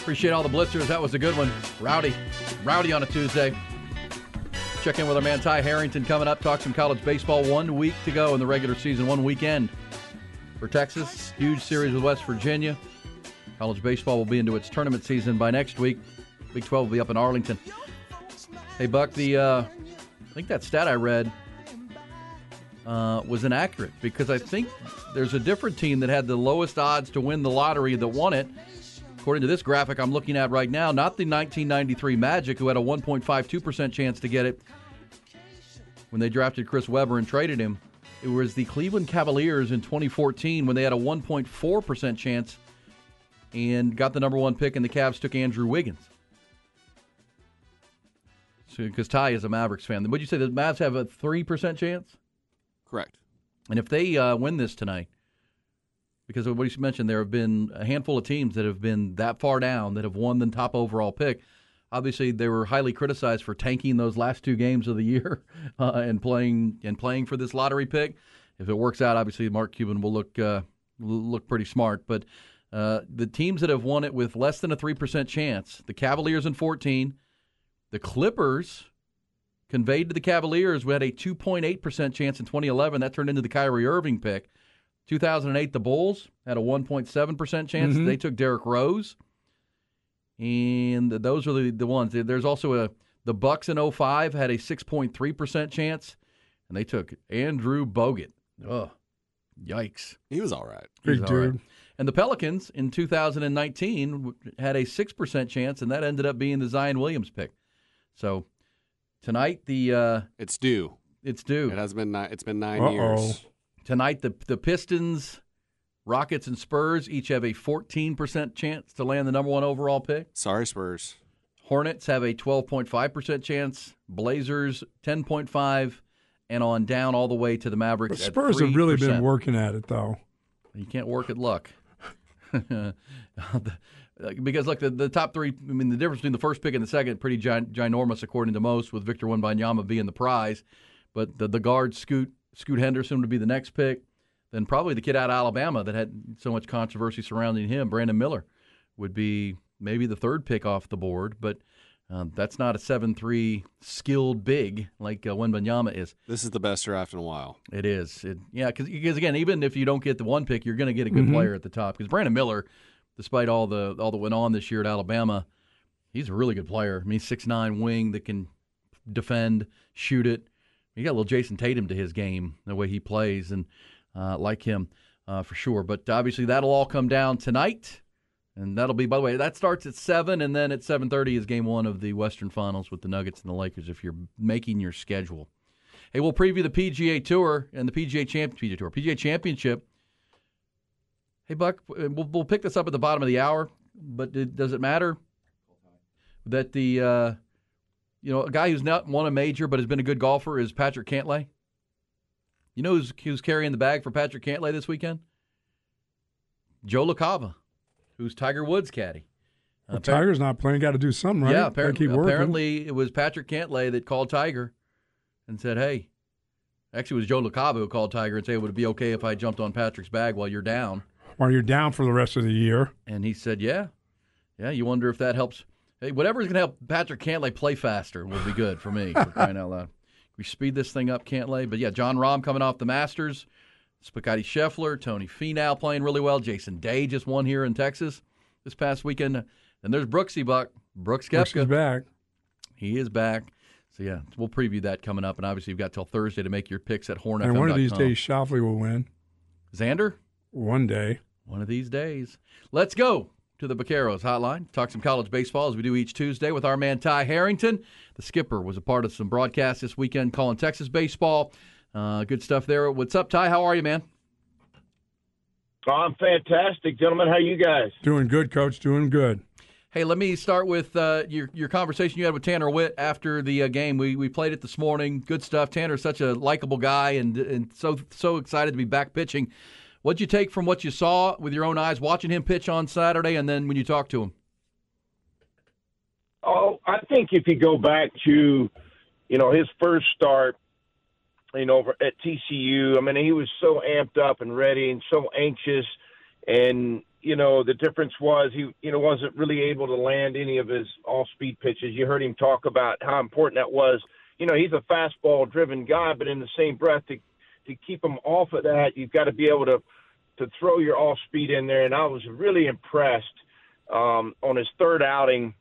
Appreciate all the blitzers. That was a good one. Rowdy. Rowdy on a Tuesday. Check in with our man Ty Harrington coming up. Talk some college baseball. One week to go in the regular season. One weekend for Texas. Huge series with West Virginia. College baseball will be into its tournament season by next week. Big 12 will be up in Arlington. Hey, Buck, the uh, I think that stat I read uh, was inaccurate because I think there's a different team that had the lowest odds to win the lottery that won it. According to this graphic I'm looking at right now, not the 1993 Magic, who had a 1.52% chance to get it when they drafted Chris Webber and traded him. It was the Cleveland Cavaliers in 2014 when they had a 1.4% chance and got the number one pick, and the Cavs took Andrew Wiggins. So, because Ty is a Mavericks fan, would you say the Mavs have a three percent chance? Correct. And if they uh, win this tonight, because what you mentioned, there have been a handful of teams that have been that far down that have won the top overall pick. Obviously, they were highly criticized for tanking those last two games of the year uh, and playing and playing for this lottery pick. If it works out, obviously Mark Cuban will look uh, look pretty smart. But uh, the teams that have won it with less than a three percent chance, the Cavaliers in fourteen, the Clippers conveyed to the Cavaliers. We had a 2.8% chance in 2011. That turned into the Kyrie Irving pick. 2008, the Bulls had a 1.7% chance. Mhm. They took Derrick Rose. And those are the, the ones. There's also a the Bucks in 05 had a 6.3% chance, and they took Andrew Bogut. Oh, yikes. He was all right. He's Big all right. dude. And the Pelicans in 2019 had a 6% chance, and that ended up being the Zion Williams pick. So tonight, the uh, It's due. it's due. It has been nine, it's been 9 Uh-oh. years. Tonight, the the Pistons, Rockets, and Spurs each have a 14% chance to land the number one overall pick. Sorry, Spurs. Hornets have a 12.5% chance. Blazers 10.5, and on down all the way to the Mavericks. But at Spurs have really been working at it, though. You can't work at luck. because look, the, the top three. I mean, the difference between the first pick and the second pretty gi- ginormous, according to most, with Victor Wembanyama being the prize. But the the guard Scoot Scoot Henderson would be the next pick. Then probably the kid out of Alabama that had so much controversy surrounding him, Brandon Miller, would be maybe the third pick off the board. But um, that's not a seven three skilled big like uh, Wembanyama is. This is the best draft in a while. It is. It, yeah, because again, even if you don't get the one pick, you're going to get a good Mhm. player at the top. Because Brandon Miller, despite all the all that went on this year at Alabama, he's a really good player. I mean, six nine wing that can defend, shoot it. You got a little Jayson Tatum to his game, the way he plays, and uh, like him uh, for sure. But obviously, that'll all come down tonight, and that'll be. By the way, that starts at seven, and then at seven thirty is game one of the Western Finals with the Nuggets and the Lakers. If you're making your schedule. Hey, we'll preview the PGA Tour and the PGA Champ PGA Tour PGA Championship. Hey, Buck, we'll, we'll pick this up at the bottom of the hour, but does it matter that the uh, you know a guy who's not won a major but has been a good golfer is Patrick Cantlay? You know who's, who's carrying the bag for Patrick Cantlay this weekend? Joe LaCava, who's Tiger Woods' caddy. Well, Uh, Tiger's not playing. Got to do something, right? yeah, apparently, apparently it was Patrick Cantlay that called Tiger and said, "Hey." Actually, it was Joe LaCava who called Tiger and said, "Would it be okay if I jumped on Patrick's bag while you're down?" While you're down for the rest of the year, And he said, "Yeah, yeah." You wonder if that helps. Hey, whatever is going to help Patrick Cantlay play faster will be good for me. For crying out loud, we speed this thing up, Cantlay. But yeah, Jon Rahm coming off the Masters, Spaghetti Scheffler, Tony Finau playing really well. Jason Day just won here in Texas this past weekend. And there's Brooksy Buck, Brooks Brooks Koepka. back. He is back. So yeah, we'll preview that coming up, and obviously you've got till Thursday to make your picks at HornFM.com. And one of these days, Schauffele will win. Xander, One day. one of these days. Let's go to the Vaqueros hotline. Talk some college baseball as we do each Tuesday with our man Ty Harrington. The skipper was a part of some broadcasts this weekend calling Texas baseball. Uh, good stuff there. What's up, Ty? How are you, man? Oh, I'm fantastic, gentlemen. How you guys? Doing good, coach. Doing good. Hey, let me start with uh, your your conversation you had with Tanner Witt after the uh, game. We we played it this morning. Good stuff. Tanner's such a likable guy and and so so excited to be back pitching. What'd you take from what you saw with your own eyes watching him pitch on Saturday, and then when you talked to him? Oh, I think if you go back to, you know, his first start, you know, at TCU, I mean, he was so amped up and ready and so anxious, and you know, the difference was he, you know, wasn't really able to land any of his off-speed pitches. You heard him talk about how important that was. You know, he's a fastball-driven guy, but in the same breath, to to keep him off of that, you've got to be able to to throw your off-speed in there. And I was really impressed um, on his third outing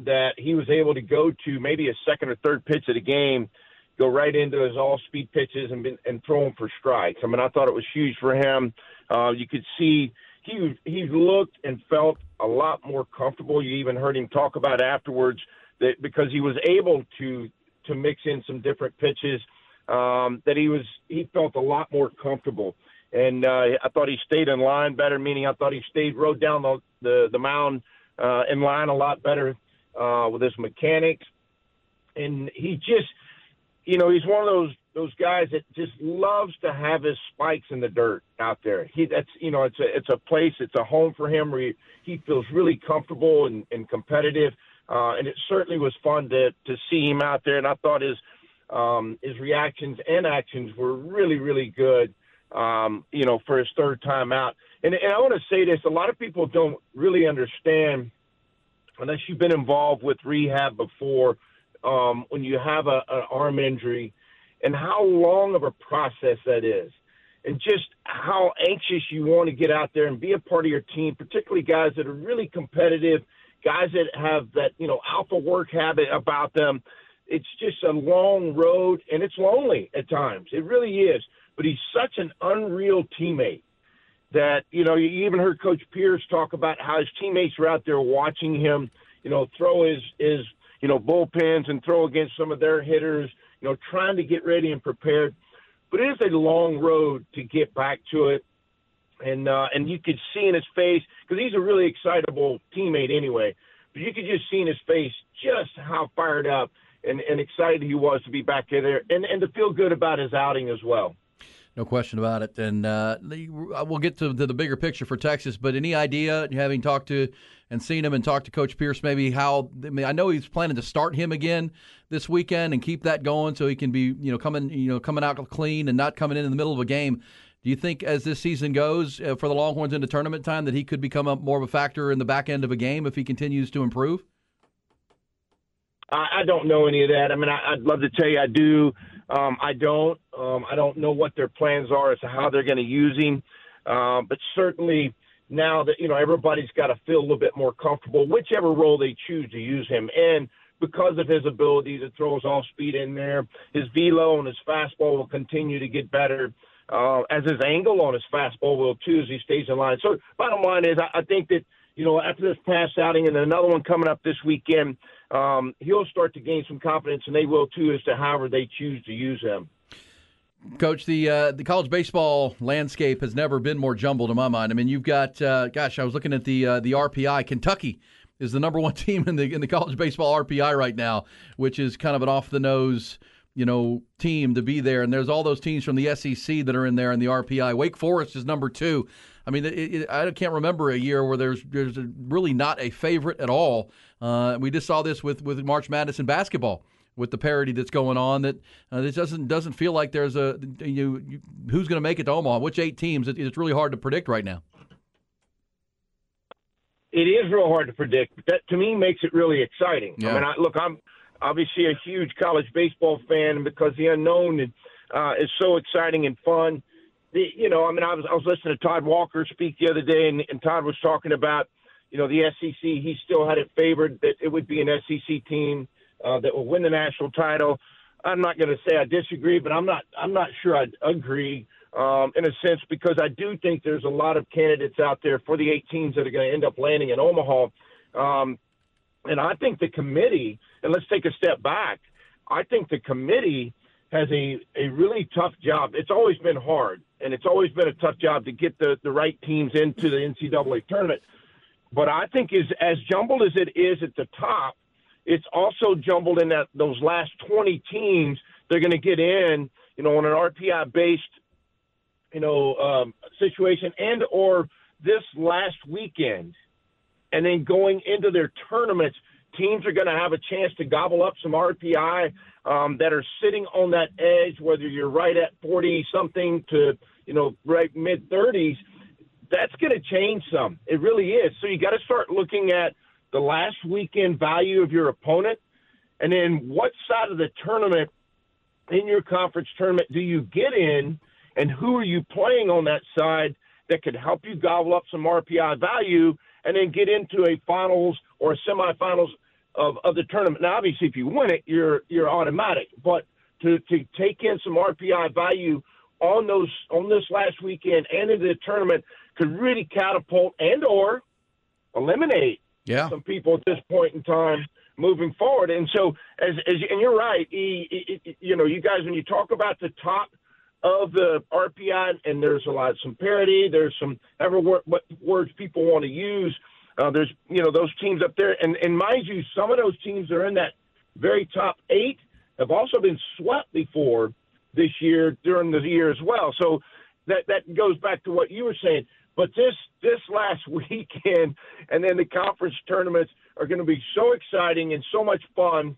that he was able to go to maybe a second or third pitch of the game, go right into his off-speed pitches and and throw them for strikes. I mean, I thought it was huge for him. Uh, you could see he he looked and felt a lot more comfortable. You even heard him talk about afterwards that because he was able to to mix in some different pitches, um, that he was he felt a lot more comfortable. And uh, I thought he stayed in line better, meaning I thought he stayed rode down the the, the mound uh, in line a lot better uh, with his mechanics. And he just, you know, he's one of those those guys that just loves to have his spikes in the dirt out there. He that's you know it's a it's a place it's a home for him where he, he feels really comfortable and, and competitive. Uh, and it certainly was fun to to see him out there. And I thought his um, his reactions and actions were really really good. Um, you know, for his third time out. And, and I want to say this: a lot of people don't really understand unless you've been involved with rehab before. Um, when you have a, an arm injury, and how long of a process that is, and just how anxious you want to get out there and be a part of your team, particularly guys that are really competitive, guys that have that you know alpha work habit about them. It's just a long road, and it's lonely at times. It really is. But he's such an unreal teammate that you know you even heard Coach Pierce talk about how his teammates were out there watching him, you know, throw his his you know bullpens and throw against some of their hitters, you know, trying to get ready and prepared. But it is a long road to get back to it, and uh, and you could see in his face because he's a really excitable teammate anyway. But you could just see in his face just how fired up and, and excited he was to be back there, and and to feel good about his outing as well. No question about it. And uh, we'll get to, to, the bigger picture for Texas. But any idea, having talked to and seen him and talked to Coach Pierce, maybe how? I, mean, I know he's planning to start him again this weekend and keep that going, so he can be, you know, coming, you know, coming out clean and not coming in in the middle of a game. Do you think, as this season goes uh, for the Longhorns into tournament time, that he could become a, more of a factor in the back end of a game if he continues to improve? I, I don't know any of that. I mean, I, I'd love to tell you I do. Um, I don't. Um, I don't know what their plans are as to how they're going to use him. Uh, but certainly now that you know everybody's got to feel a little bit more comfortable, whichever role they choose to use him. in, because of his ability to throw his off speed in there, his velo and his fastball will continue to get better. Uh, as his angle on his fastball will too as he stays in line. So bottom line is, I, I think that you know after this past outing and another one coming up this weekend, um, he'll start to gain some confidence, and they will too as to however they choose to use him. Coach, the uh, the college baseball landscape has never been more jumbled in my mind. I mean, you've got, uh, gosh, I was looking at the uh, the RPI. Kentucky is the number one team in the in the college baseball RPI right now, which is kind of an off the nose, you know, team to be there. And there's all those teams from the SEC that are in there in the RPI. Wake Forest is number two. I mean, it, it, I can't remember a year where there's there's really not a favorite at all. Uh, we just saw this with with March Madness in basketball with the parity that's going on. That uh, this doesn't doesn't feel like there's a you, you who's going to make it to Omaha. Which eight teams? It, it's really hard to predict right now. It is real hard to predict, but that to me makes it really exciting. Yeah. I mean, I, look, I'm obviously a huge college baseball fan because the unknown uh, is so exciting and fun. The, you know, I mean, I was I was listening to Todd Walker speak the other day, and, and Todd was talking about you know, the SEC, he still had it favored that it would be an SEC team uh, that will win the national title. I'm not going to say I disagree, but I'm not I'm not sure I agree um, in a sense because I do think there's a lot of candidates out there for the eight teams that are going to end up landing in Omaha. Um, and I think the committee, and let's take a step back, I think the committee has a, a really tough job. It's always been hard, and it's always been a tough job to get the, the right teams into the NCAA tournament. But I think is as jumbled as it is at the top, it's also jumbled in that those last 20 teams they're going to get in, you know, on an RPI based, you know, um, situation and or this last weekend and then going into their tournaments, teams are going to have a chance to gobble up some RPI um, that are sitting on that edge, whether you're right at 40 something to, you know, right mid 30s. That's going to change some. It really is. So you got to start looking at the last weekend value of your opponent, and then what side of the tournament in your conference tournament do you get in, and who are you playing on that side that could help you gobble up some RPI value and then get into a finals or a semifinals of, of the tournament. Now, obviously, if you win it, you're you're automatic. But to to take in some RPI value on those on this last weekend and into the tournament could really catapult and or eliminate yeah. some people at this point in time moving forward. And so, as, as and you're right, he, he, you know, you guys when you talk about the top of the RPI, and there's a lot some parity. There's some ever what words people want to use. Uh, there's you know those teams up there, and and mind you, some of those teams that are in that very top eight have also been swept before this year during the year as well. So that that goes back to what you were saying. But this this last weekend and then the conference tournaments are going to be so exciting and so much fun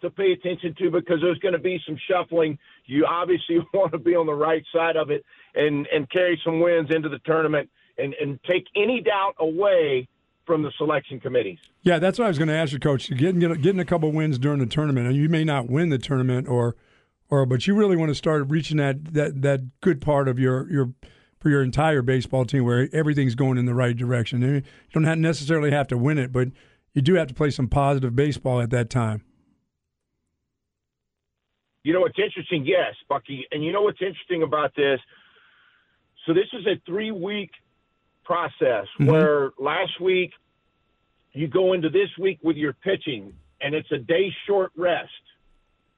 to pay attention to because there's going to be some shuffling. You obviously want to be on the right side of it and and carry some wins into the tournament and and take any doubt away from the selection committees. Yeah, that's what I was going to ask you, Coach. Getting getting a couple wins during the tournament, and you may not win the tournament, or or but you really want to start reaching that that that good part of your your for your entire baseball team where everything's going in the right direction. You don't necessarily have to win it, but you do have to play some positive baseball at that time. You know what's interesting? Yes, Bucky. And you know what's interesting about this? So this is a three week process mm-hmm. where last week you go into this week with your pitching and it's a day short rest.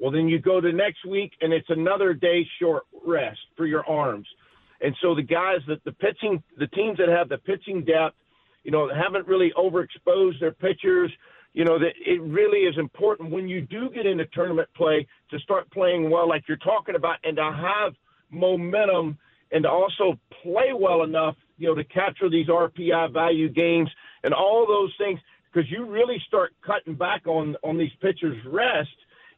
Well, then you go to next week and it's another day short rest for your arms. And so the guys that the pitching, the teams that have the pitching depth, you know, haven't really overexposed their pitchers you know that it really is important when you do get into tournament play to start playing well like you're talking about and to have momentum and to also play well enough you know to capture these rpi value games and all those things because you really start cutting back on on these pitchers rest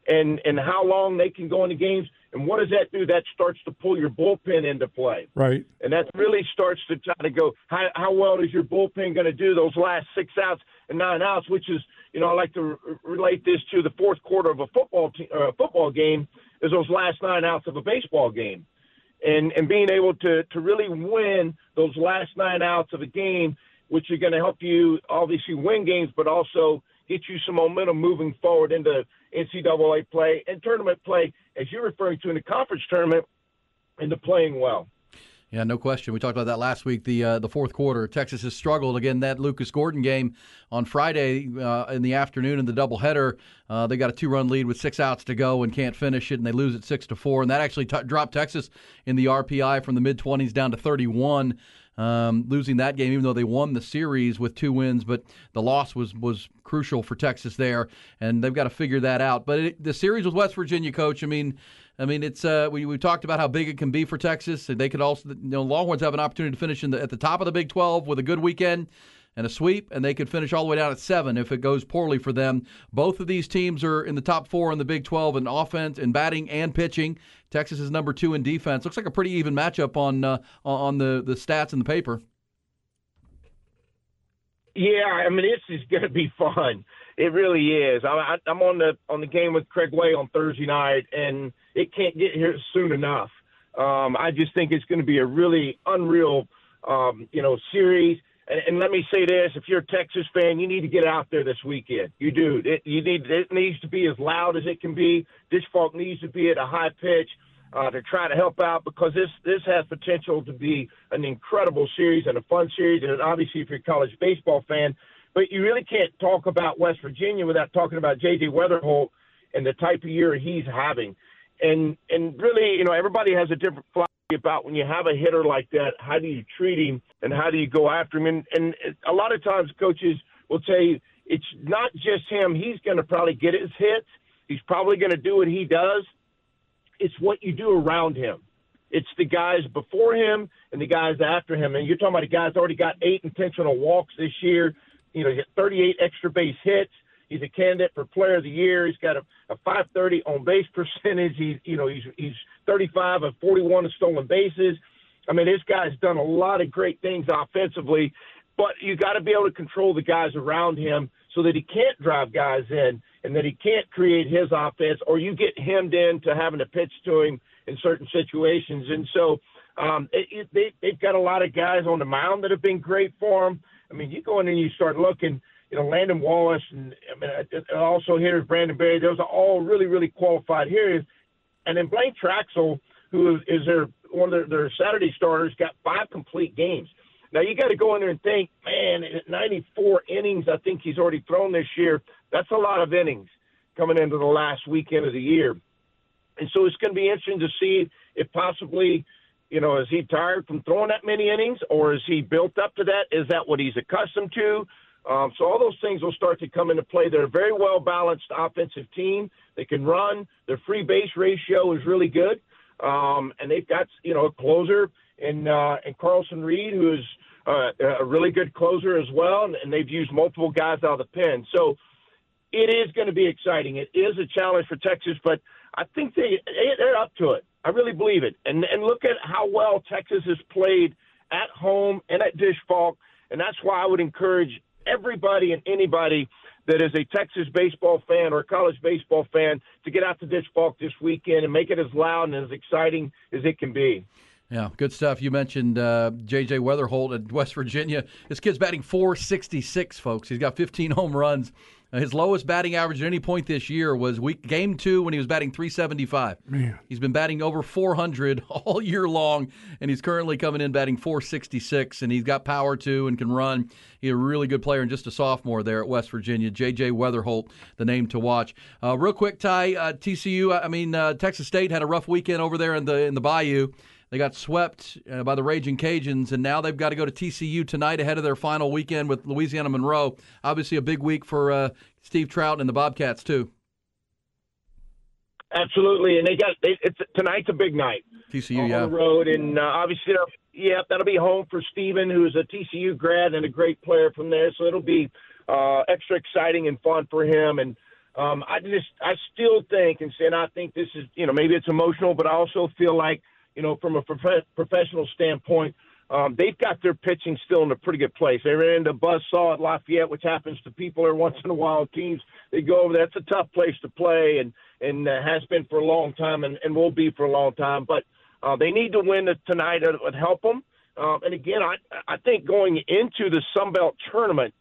and and how long they can go into games and what does that do? That starts to pull your bullpen into play. Right. And that really starts to try to go, how, how well is your bullpen going to do those last six outs and nine outs, which is, you know, I like to re- relate this to the fourth quarter of a football te- uh, football game, is those last nine outs of a baseball game. And, and being able to, to really win those last nine outs of a game, which are going to help you obviously win games, but also get you some momentum moving forward into NCAA play and tournament play, as you're referring to in the conference tournament, into playing well. Yeah, no question. We talked about that last week. The uh, the fourth quarter, Texas has struggled again. That Lucas Gordon game on Friday uh, in the afternoon in the doubleheader, uh, they got a two run lead with six outs to go and can't finish it, and they lose it six to four. And that actually t- dropped Texas in the RPI from the mid twenties down to thirty one um, losing that game, even though they won the series with two wins. But the loss was was crucial for Texas there, and they've got to figure that out. But it, the series with West Virginia, coach, I mean. I mean, it's uh, we we talked about how big it can be for Texas. They could also, you know, Longhorns have an opportunity to finish in the, at the top of the Big 12 with a good weekend and a sweep, and they could finish all the way down at seven if it goes poorly for them. Both of these teams are in the top four in the Big 12 in offense, in batting, and pitching. Texas is number two in defense. Looks like a pretty even matchup on uh, on the the stats in the paper. Yeah, I mean this is going to be fun. It really is. I, I'm on the on the game with Craig Way on Thursday night, and it can't get here soon enough. Um, I just think it's going to be a really unreal, um, you know, series. And, and let me say this: if you're a Texas fan, you need to get out there this weekend. You do. It, you need. It needs to be as loud as it can be. Disch-Falk needs to be at a high pitch uh, to try to help out because this this has potential to be an incredible series and a fun series. And obviously, if you're a college baseball fan, but you really can't talk about West Virginia without talking about J.J. Wetherholt and the type of year he's having. And and really, you know, everybody has a different about when you have a hitter like that. How do you treat him and how do you go after him? And and a lot of times, coaches will say it's not just him. He's going to probably get his hits. He's probably going to do what he does. It's what you do around him. It's the guys before him and the guys after him. And you're talking about a guy that's already got eight intentional walks this year. You know, he hit 38 extra base hits. He's a candidate for Player of the Year. He's got a, a 530 on base percentage. He's you know he's he's 35 of 41 stolen bases. I mean, this guy's done a lot of great things offensively, but you got to be able to control the guys around him so that he can't drive guys in and that he can't create his offense, or you get hemmed into having to pitch to him in certain situations. And so um, it, it, they, they've got a lot of guys on the mound that have been great for him. I mean, you go in and you start looking – you know, Landon Wallace and I mean, also hitters Brandon Berry. Those are all really, really qualified hitters. And then Blaine Traxel, who is, their one of their, their Saturday starters, got five complete games. Now you got to go in there and think, man, at 94 innings, I think he's already thrown this year. That's a lot of innings coming into the last weekend of the year. And so it's going to be interesting to see if possibly, you know, is he tired from throwing that many innings or is he built up to that? Is that what he's accustomed to? Um, so all those things will start to come into play. They're a very well balanced offensive team. They can run. Their free base ratio is really good, um, and they've got you know a closer in uh, in Carlson Reed who is uh, a really good closer as well, and, and they've used multiple guys out of the pen. So it is going to be exciting. It is a challenge for Texas, but I think they they're up to it. I really believe it. And and look at how well Texas has played at home and at Dish Falk, and that's why I would encourage everybody and anybody that is a Texas baseball fan or a college baseball fan to get out to Disch-Falk this weekend and make it as loud and as exciting as it can be. Yeah, good stuff. You mentioned uh, J.J. Wetherholt at West Virginia. This kid's batting 466, folks. He's got 15 home runs. His lowest batting average at any point this year was week game two when he was batting 375. Man. He's been batting over 400 all year long, and he's currently coming in batting 466, and he's got power too and can run. He's a really good player and just a sophomore there at West Virginia. J.J. Wetherholt, the name to watch. Uh, real quick, Ty, uh, TCU, I mean, uh, Texas State had a rough weekend over there in the in the Bayou. They got swept uh, by the Raging Cajuns, and now they've got to go to TCU tonight ahead of their final weekend with Louisiana Monroe. Obviously, a big week for uh, Steve Trout and the Bobcats too. Absolutely, and they got they, it's tonight's a big night. TCU, on yeah, the road, and uh, obviously, yeah, that'll be home for Steven, who's a TCU grad and a great player from there. So it'll be uh, extra exciting and fun for him. And um, I just, I still think, and and I think this is, you know, maybe it's emotional, but I also feel like you know, from a prof- professional standpoint, um, they've got their pitching still in a pretty good place. They ran into Buzzsaw at Lafayette, which happens to people every once in a while. Teams they go over there. It's a tough place to play, and and uh, has been for a long time, and, and will be for a long time. But uh, they need to win tonight. It would help them. Um, and again, I I think going into the Sun Belt tournament,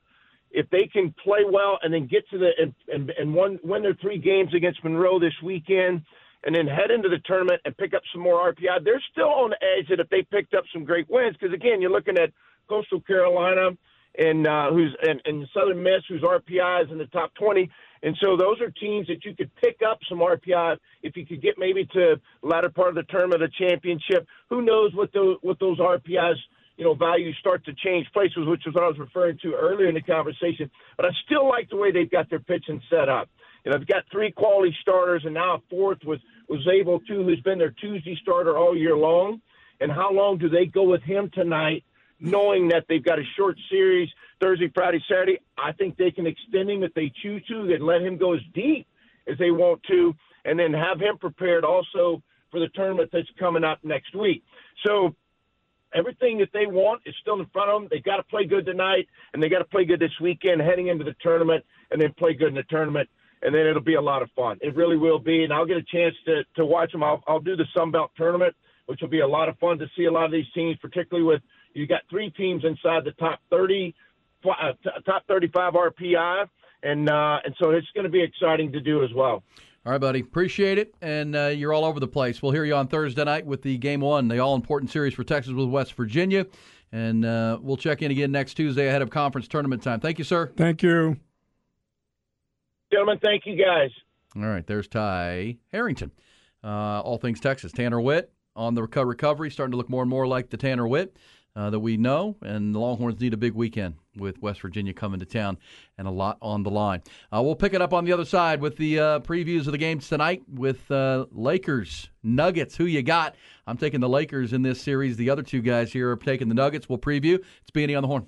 if they can play well and then get to the and and, and one, win their three games against Monroe this weekend and then head into the tournament and pick up some more RPI. They're still on the edge that if they picked up some great wins, because again, you're looking at Coastal Carolina and uh, who's and, and Southern Miss, whose RPI is in the top 20. And so those are teams that you could pick up some RPI if you could get maybe to latter part of the tournament, a championship. Who knows what those what those RPIs you know values start to change places, which is what I was referring to earlier in the conversation. But I still like the way they've got their pitching set up. Know, they've got three quality starters and now a fourth with was able to, who's been their Tuesday starter all year long. And how long do they go with him tonight, knowing that they've got a short series Thursday, Friday, Saturday? I think they can extend him if they choose to and let him go as deep as they want to, and then have him prepared also for the tournament that's coming up next week. So everything that they want is still in front of them. They've got to play good tonight, and they got to play good this weekend, heading into the tournament, and then play good in the tournament and then it'll be a lot of fun. It really will be, and I'll get a chance to to watch them. I'll, I'll do the Sun Belt tournament, which will be a lot of fun to see a lot of these teams, particularly with You got three teams inside the top 30, uh, t- top 35 RPI, and uh, and so it's going to be exciting to do as well. All right, buddy. Appreciate it. And uh, you're all over the place. We'll hear you on Thursday night with the game one, the all important series for Texas with West Virginia. And uh, we'll check in again next Tuesday ahead of conference tournament time. Thank you, sir. Thank you. Gentlemen, thank you guys. All right, there's Ty Harrington. Uh, all things Texas. Tanner Witt on the reco- recovery, starting to look more and more like the Tanner Witt uh, that we know. And the Longhorns need a big weekend with West Virginia coming to town and a lot on the line. Uh, we'll pick it up on the other side with the uh, previews of the games tonight with uh, Lakers, Nuggets. Who you got? I'm taking the Lakers in this series. The other two guys here are taking the Nuggets. We'll preview. It's Beanie on the Horn.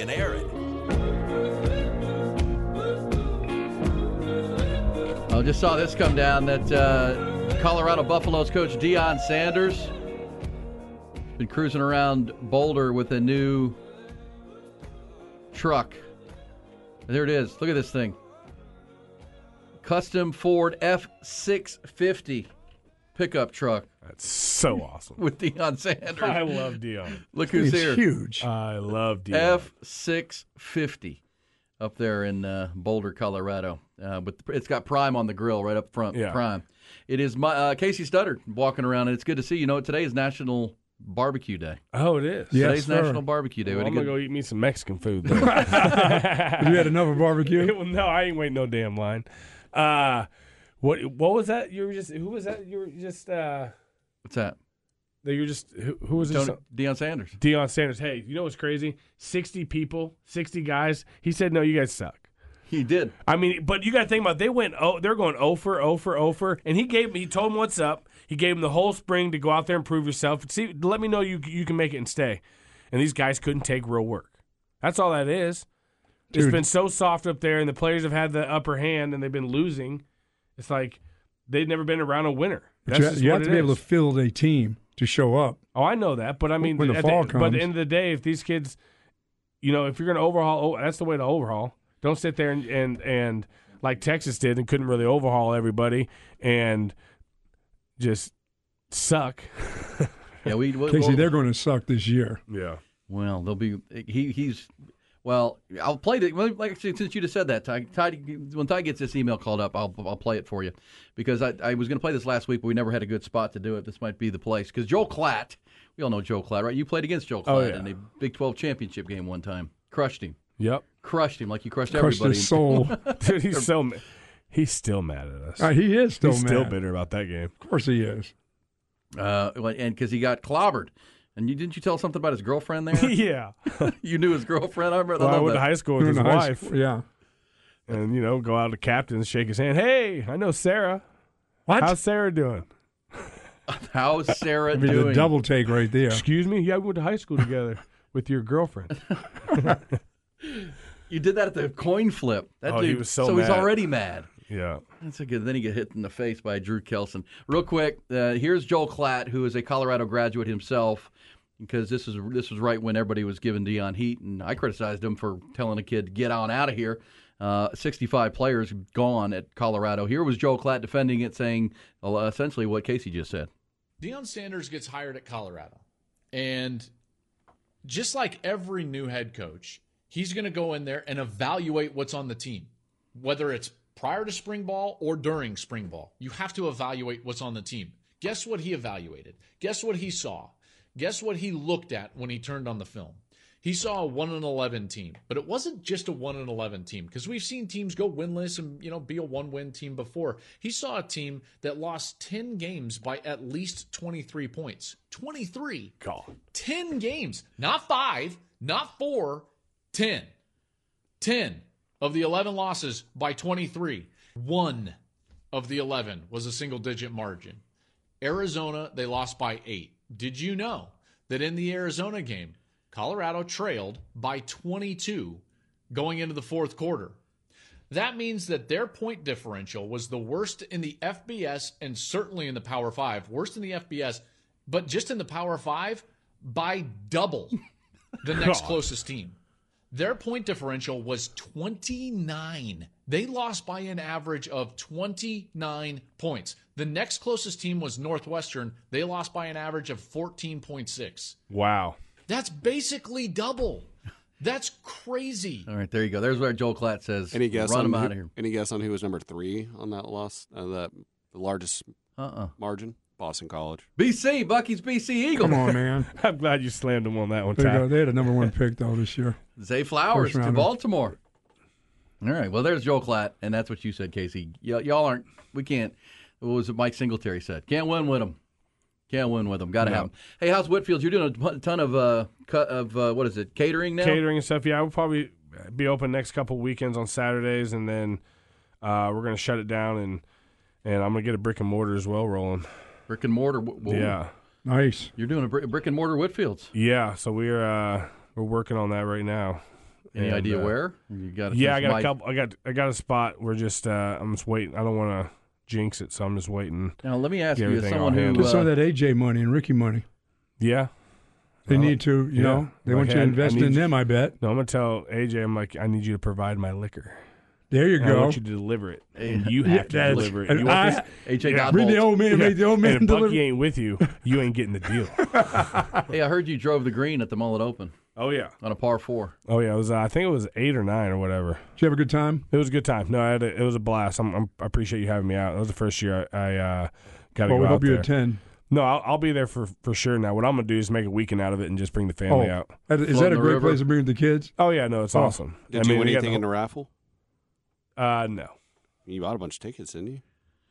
And Aaron. I just saw this come down that uh, Colorado Buffaloes coach Deion Sanders been cruising around Boulder with a new truck. There it is. Look at this thing. Custom Ford F650 pickup truck That's so awesome. with Deion Sanders. I love Deion. Look who's It's here. huge. I love Deion. F650 up there in uh, Boulder, Colorado. Uh, but it's got Prime on the grill right up front. Yeah. Prime. It is my uh, Kasey Studdard walking around, and it's good to see. You know, today is National Barbecue Day. oh, it is. Yes, Today's sir. National Barbecue Day. Well, We I'm had gonna go eat me some Mexican food. You had another barbecue? well, no, I ain't waiting no damn line. Uh, what what was that? You were just who was that? You were just uh, What's that? that you're just who, who was Tony, this? Deion Sanders. Deion Sanders. Hey, you know what's crazy? Sixty people, sixty guys. He said, "No, you guys suck." He did. I mean, but you got to think about it. they went oh they're going oh over over oh over, oh and he gave he told them what's up. He gave them the whole spring to go out there and prove yourself. See, let me know you you can make it and stay. And these guys couldn't take real work. That's all that is. It's been so soft up there, and the players have had the upper hand, and they've been losing. It's like they've never been around a winner. But That's you, you have to it be able to field a team to show up. Oh, I know that, but I mean, When the at fall but at the end of the day, if these kids, you know, if you're going to overhaul, oh, that's the way to overhaul. Don't sit there and, and and like Texas did and couldn't really overhaul everybody and just suck. Yeah, we. we Kasey, well, they're going to suck this year. Yeah. well, they'll be. He he's. Well, I'll play the. Well, like since you just said that, Ty, Ty, when Ty gets this email called up, I'll I'll play it for you because I, I was going to play this last week, but we never had a good spot to do it. This might be the place because Joel Klatt, we all know Joel Klatt, right? You played against Joel Klatt Oh, yeah. in a Big Twelve championship game one time, crushed him, Yep. crushed him like you crushed, everybody. Crushed everybody. his soul. Dude, he's so ma- he's still mad at us. Uh, he is still he's mad. still bitter about that game. Of course he is. Uh, and because he got clobbered. And you didn't you tell something about his girlfriend there? yeah. you knew his girlfriend. I remember. Well, I I love went to high school with his wife, school- yeah. and you know, go out to captains, shake his hand. Hey, I know Sarah. What? How's Sarah doing? How's Sarah That'd be doing? the double take right there. Excuse me. Yeah, we went to high school together with your girlfriend. You did that at the coin flip. That Oh, he dude, was so he's mad. already mad. Yeah. That's a good. Then he get hit in the face by Drew Kelson. Real quick, uh, here's Joel Klatt, who is a Colorado graduate himself, because this is this was right when everybody was giving Deion heat, and I criticized him for telling a kid get on out of here. Uh, 65 players gone at Colorado. Here was Joel Klatt defending it, saying uh, essentially what Kasey just said. Deion Sanders gets hired at Colorado. And just like every new head coach, he's going to go in there and evaluate what's on the team, whether it's prior to spring ball or during spring ball. You have to evaluate what's on the team. Guess what he evaluated? Guess what he saw? Guess what he looked at when he turned on the film? He saw a 1 and 11 team, but it wasn't just a 1 and 11 team because we've seen teams go winless and you know be a one-win team before. He saw a team that lost 10 games by at least 23 points. 23. God. 10 games, not 5, not 4, 10. 10 of the 11 losses by 23. 1 of the 11 was a single digit margin. Arizona, they lost by 8. Did you know that in the Arizona game, Colorado trailed by 22 going into the fourth quarter? That means that their point differential was the worst in the FBS and certainly in the Power Five. Worst in the FBS, but just in the Power Five by double the next closest team. Their point differential was 29. They lost by an average of 29 points. The next closest team was Northwestern. They lost by an average of 14.6. Wow. That's basically double. That's crazy. All right, there you go. There's where Joel Klatt says, Any guess run on him who, out of here. Any guess on who was number three on that loss? Uh, that the largest Uh-uh. margin? Boston College. BC, Bucky's BC Eagle. Come on, man. I'm glad you slammed him on that one There you go. They had a number one pick though this year. Zay Flowers to. Baltimore. All right. Well, there's Joel Klatt, and that's what you said, Kasey. Y- y'all aren't. We can't. What was it? Mike Singletary said, "Can't win with them. Can't win with them. Got to No. have them." Hey, how's Whitfield? You're doing a ton of uh, cut of uh, what is it? Catering now. Catering and stuff. Yeah, we'll probably be open next couple weekends on Saturdays, and then uh, we're gonna shut it down, and and I'm gonna get a brick and mortar as well rolling. Brick and mortar. Wh- wh- Yeah, Nice. You're doing a brick, brick and mortar Whitfields. yeah. So we're uh, we're working on that right now. Any And, idea uh, where? You got Yeah, I got a couple. I got I got a spot. We're just uh, I'm just waiting. I don't want to jinx it, so I'm just waiting. Now let me ask you, as someone who handled. Get some of that AJ money and Ricky money. Yeah. They need to, you yeah. know, they Like, want you to invest need in you- them. I bet. No, I'm gonna tell AJ. I'm like, I need you to provide my liquor. There you And I want you to deliver it, and you have to that's- deliver it. and You want I- this? AJ Yeah. Godbolt. Read the old man. Make the old man and if deliver. Bucky ain't with you, you ain't getting the deal. Hey, I heard you drove the green at the Mullet Open oh yeah, on a par four. oh yeah. It was. Uh, I think it was eight or nine or whatever. Did you have a good time? It was a good time. No, I had a, it was a blast. I'm, I'm, I appreciate you having me out. It was the first year I, I uh, got to Well, go we out hope you there. attend. No, I'll, I'll be there for for sure. Now, what I'm gonna do is make a weekend out of it and just bring the family Oh. out. Is Float that a great river. place to bring the kids? Oh yeah, no, it's Oh. awesome. Did I you mean, win we got anything the in the raffle? Whole- Uh, no. You bought a bunch of tickets, didn't you?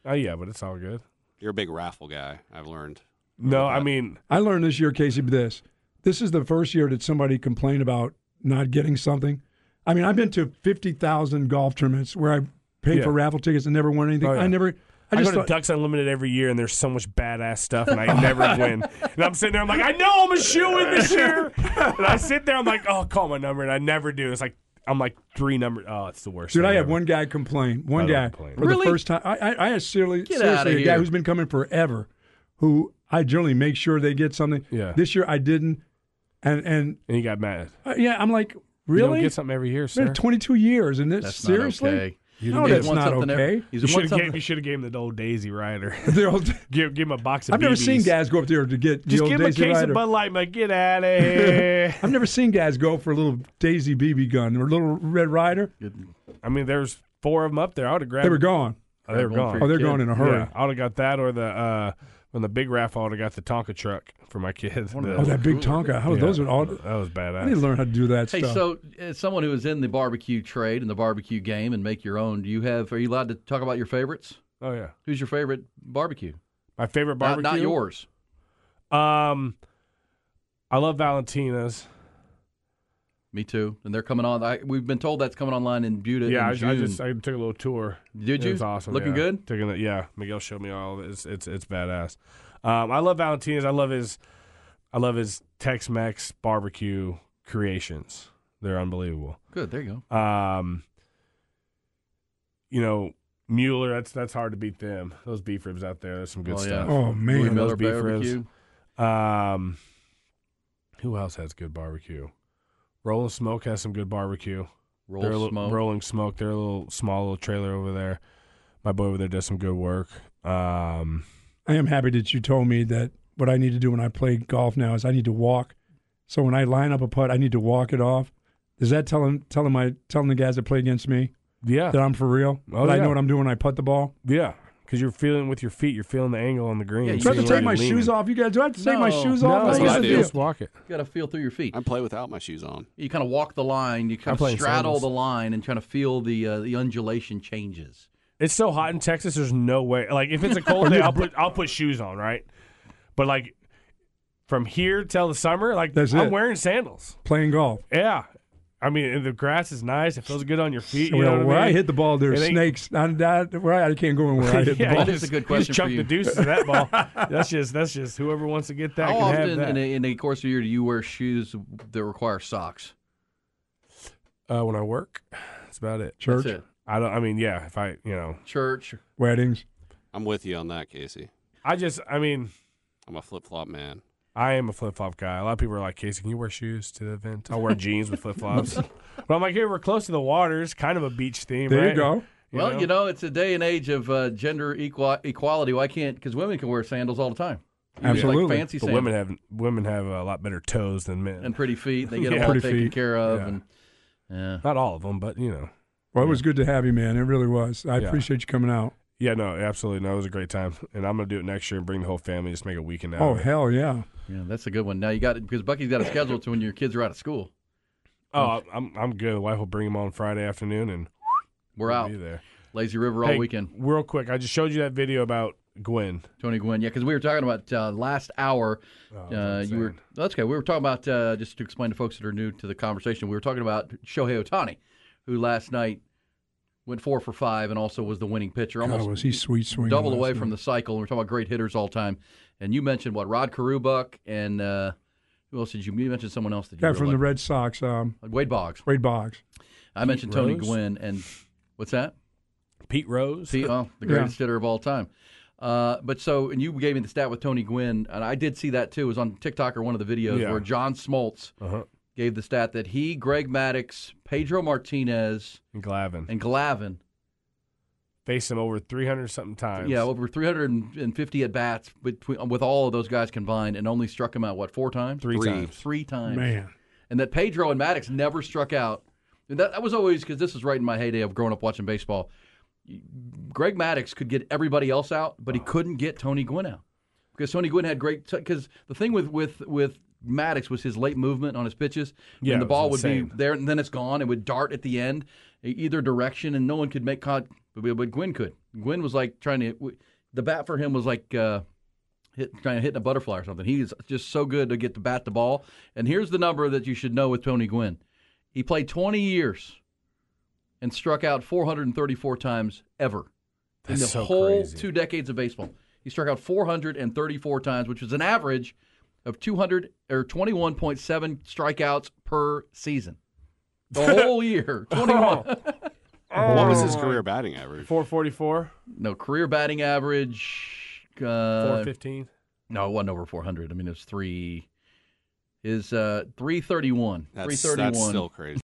Oh yeah, but it's all good. You're a big raffle guy. I've learned. No, I mean, I learned this year, Kasey, this. This is the first year that somebody complained about not getting something. I mean, I've been to 50,000 golf tournaments where I paid Yeah. for raffle tickets and never won anything. Oh, yeah. I never, I I, just go thought, to Ducks Unlimited every year, and there's so much badass stuff, and I never win. And I'm sitting there, I'm like, I know I'm a shoe in this year, and I sit there, I'm like, oh, call my number, and I never do. It's like I'm like three numbers. Oh, it's the worst. dude, I had ever. one guy complain. One guy complain. for Really? the first time. I, I, I had seriously, Get seriously outta a guy who's been coming forever, who I generally make sure they get something. Yeah. This year I didn't, and and and he got mad. uh, yeah, I'm like, You really? don't get something every year, It's been sir. 22 years, and this That's seriously. Not okay. No, that's not okay. every- You should have something. gave, you gave him the old Daisy Rider. The old- give, give him a box of I've never seen guys go up there to get the Just old give him a Daisy case Rider. of Bud Light, and like, get out of here. I've never seen guys go for a little Daisy BB gun or a little Red Ryder. I mean, there's four of them up there. I would have grabbed. They were gone. Oh, they were gone. Oh, they're kid. gone in a hurry. Yeah, I would have got that or the uh, on the big raffle. I got the Tonka truck for my kids. The- Oh, that big Tonka. How yeah, those are all. That was badass. I need to learn how to do that Hey, stuff. so as someone who is in the barbecue trade and the barbecue game and make your own, do you have? Are you allowed to talk about your favorites? oh yeah, Who's your favorite barbecue? my favorite Not, barbecue. not yours. Um, I love Valentina's. Me too. And they're coming on. I, we've been told that's coming online in Buda. Yeah, in I, June. I just I took a little tour. Did It you? was awesome. Looking yeah. good? Taking it, yeah. Miguel showed me all of it. It's it's, it's badass. Um, I love Valentina's. I love his, I love his Tex-Mex barbecue creations. They're unbelievable. Good. There you go. Um, you know, Mueller. That's that's hard to beat them. Those beef ribs out there. There's some good Oh, yeah. stuff. Oh, Louis man. Those Miller beef barbecue. ribs. Um, who else has good barbecue? Rolling Smoke has some good barbecue. Roll They're a little, smoke. Rolling Smoke. They're a little small little trailer over there. My boy over there does some good work. Um, I am happy that you told me that what I need to do when I play golf now is I need to walk. So when I line up a putt, I need to walk it off. Is that telling telling my telling the guys that play against me yeah, that I'm for real? Oh, that I yeah. know what I'm doing when I putt the ball? yeah, because you're feeling with your feet. You're feeling the angle on the green. Yeah, and you Do I have to take my you're shoes off? You guys, do I have to take my No. shoes No, off? that's what what I I do. do. Just walk it. You got to feel through your feet. I play without my shoes on. You kind of walk the line. You kind of playing straddle sandals. the line and kind of feel the uh, the undulation changes. It's so hot in Texas. There's no way. Like if it's a cold day, I'll put I'll put shoes on, right? But like from here till the summer, like That's I'm it. wearing sandals. Playing golf. Yeah, I mean, and the grass is nice. It feels good on your feet. You well, what where I I hit the ball, there's It ain't- snakes. I, I, where I can't go in where I hit yeah, the ball. That is a just- good you question Just chuck for the you. deuces to that ball. That's just that's just whoever wants to get that How can often have that. in a, in a course of a year do you wear shoes that require socks? uh, when I work, that's about it. Church, That's it. I don't. I mean, yeah. If I, you know, Church. weddings. I'm with you on that, Kasey. I just, I mean, I'm a flip flop man. I am a flip flop guy. A lot of people are like, Kasey, can you wear shoes to the event? I'll wear jeans with flip flops. but I'm like, here we're close to the water. It's kind of a beach theme. There right? you go. well, know? you know, it's a day and age of uh, gender equal- equality. Why can't? Because women can wear sandals all the time. You just Absolutely. like fancy But sandals women have women have a lot better toes than men. and pretty feet. They get Yeah. them all Pretty taken feet. care of. Yeah. And yeah, Not all of them, but you know. Well, it was good to have you, man. It really was. I Yeah. appreciate you coming out. Yeah, no, absolutely. No, it was a great time, and I'm gonna do it next year and bring the whole family. Just make a weekend out. Oh hell yeah! Yeah, that's a good one. Now you got it because Bucky's got a schedule to when your kids are out of school. Oh, I'm I'm good. The wife will bring them on Friday afternoon, and We're out. Be there. Lazy River all Hey, weekend. Real quick, I just showed you that video about Gwynn. Tony Gwynn, yeah, because we were talking about uh, last hour. Oh, uh, you were that's okay. We were talking about uh, just to explain to folks that are new to the conversation. We were talking about Shohei Ohtani, who last night went four for five and also was the winning pitcher, almost was he sweet swinging? double last away night. from the cycle. We're talking about great hitters all time. And you mentioned what Rod Carubuck and uh, who else did you? You mentioned someone else that you guy really from the. Red Sox, um, Wade Boggs. Wade Boggs. I mentioned Tony Rose? Gwynn and what's that? Pete Rose. Pete, oh, the Yeah. greatest hitter of all time. Uh, but so, and you gave me the stat with Tony Gwynn, and I did see that too. It was on TikTok or one of the videos Yeah. where John Smoltz Uh-huh. gave the stat that he, Greg Maddux, Pedro Martinez, And Glavine and Glavine, faced him over 300 something times. yeah, over 350 at bats between with all of those guys combined, and only struck him out what four times? Three Three. times. Three times. Man, and that Pedro and Maddux never struck out. And that, that was always because this was right in my heyday of growing up watching baseball. Greg Maddux could get everybody else out, but he couldn't get Tony Gwynn out because Tony Gwynn had great. Because the thing with with with Maddux was his late movement on his pitches. Yeah, and the ball would insane. be there, and then it's gone. It would dart at the end, either direction, and no one could make con. But, but Gwynn could. Gwynn was like trying to. The bat for him was like. Uh, hit, trying to hit a butterfly or something. He's just so good to get to bat the ball. And here's the number that you should know with Tony Gwynn. He played 20 years and struck out 434 times ever in the so whole crazy. two decades of baseball. He struck out 434 times, which was an average of 200 or 21.7 strikeouts per season. The whole year, 21. What was his career batting average? 444, no career batting average. Uh, 415. No, it wasn't over 400. I mean, it was three. Is uh, 331. That's, 331. that's still crazy.